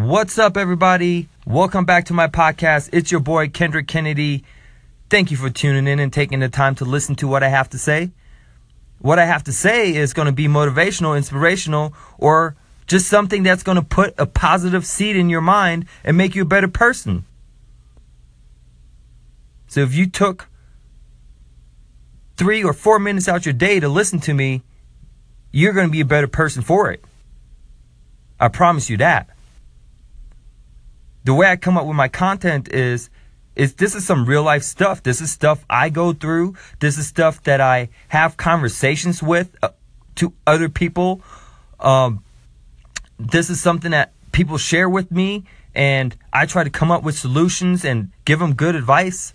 What's up, everybody? Welcome back to my podcast. It's your boy, Kendrick Kennedy. Thank you for tuning in and taking the time to listen to what I have to say. What I have to say is going to be motivational, inspirational, or just something that's going to put a positive seed in your mind and make you a better person. So if you took three or four minutes out your day to listen to me, you're going to be a better person for it. I promise you that. The way I come up with my content is is this is some real life stuff. This is stuff I go through. This is stuff that I have conversations with uh, to other people. Um, this is something that people share with me and I try to come up with solutions and give them good advice.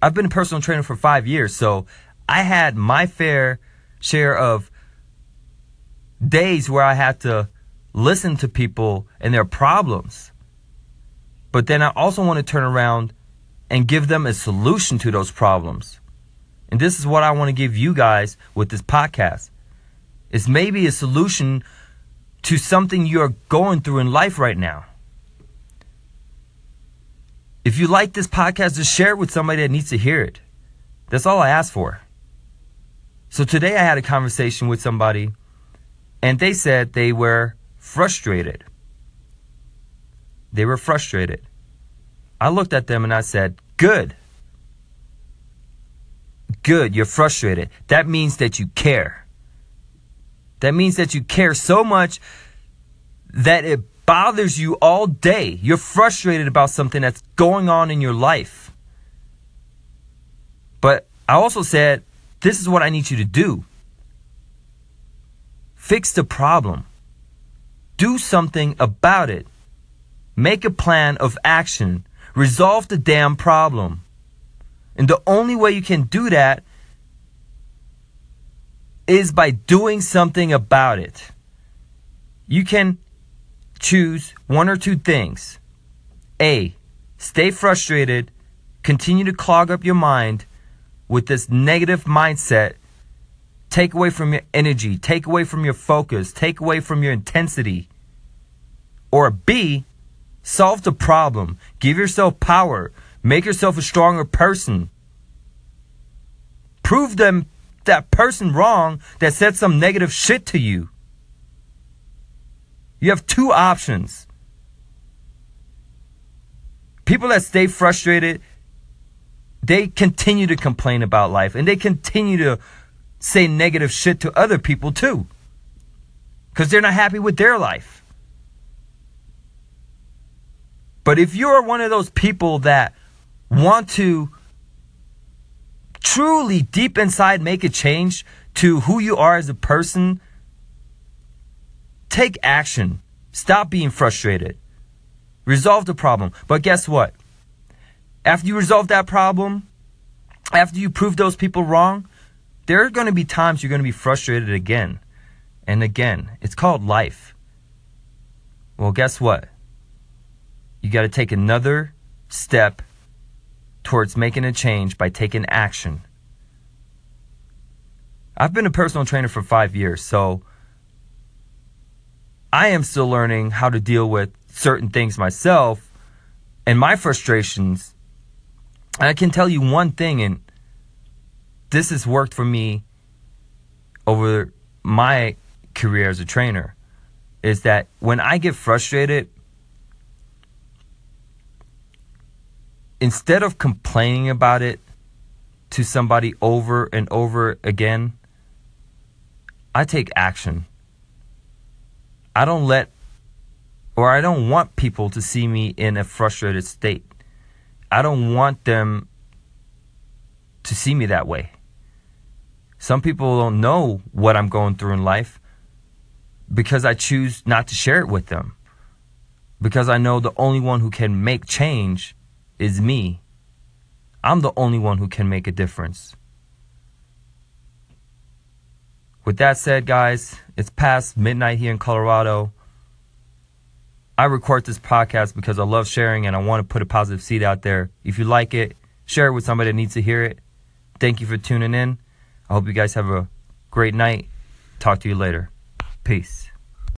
I've been a personal trainer for 5 years, so I had my fair share of days where I had to listen to people and their problems. But then I also want to turn around and give them a solution to those problems. And this is what I want to give you guys with this podcast. It's maybe a solution to something you're going through in life right now. If you like this podcast, just share it with somebody that needs to hear it. That's all I ask for. So today I had a conversation with somebody and they said they were frustrated. They were frustrated. I looked at them and I said, Good. Good. You're frustrated. That means that you care. That means that you care so much that it bothers you all day. You're frustrated about something that's going on in your life. But I also said, This is what I need you to do fix the problem, do something about it, make a plan of action Resolve the damn problem. And the only way you can do that is by doing something about it. You can choose one or two things. A, stay frustrated, continue to clog up your mind with this negative mindset, take away from your energy, take away from your focus, take away from your intensity. Or B, Solve the problem. Give yourself power. Make yourself a stronger person. Prove them that person wrong that said some negative shit to you. You have two options. People that stay frustrated, they continue to complain about life and they continue to say negative shit to other people too. Because they're not happy with their life. But if you're one of those people that want to truly deep inside make a change to who you are as a person, take action. Stop being frustrated. Resolve the problem. But guess what? After you resolve that problem, after you prove those people wrong, there are going to be times you're going to be frustrated again and again. It's called life. Well, guess what? You got to take another step towards making a change by taking action. I've been a personal trainer for five years, so I am still learning how to deal with certain things myself and my frustrations. And I can tell you one thing, and this has worked for me over my career as a trainer, is that when I get frustrated, instead of complaining about it to somebody over and over again, I take action. I don't let or I don't want people to see me in a frustrated state. I don't want them to see me that way. Some people don't know what I'm going through in life because I choose not to share it with them. Because I know the only one who can make change is me. I'm the only one who can make a difference. With that said, guys, it's past midnight here in Colorado. I record this podcast because I love sharing and I want to put a positive seed out there. If you like it, share it with somebody that needs to hear it. Thank you for tuning in. I hope you guys have a great night. Talk to you later. Peace.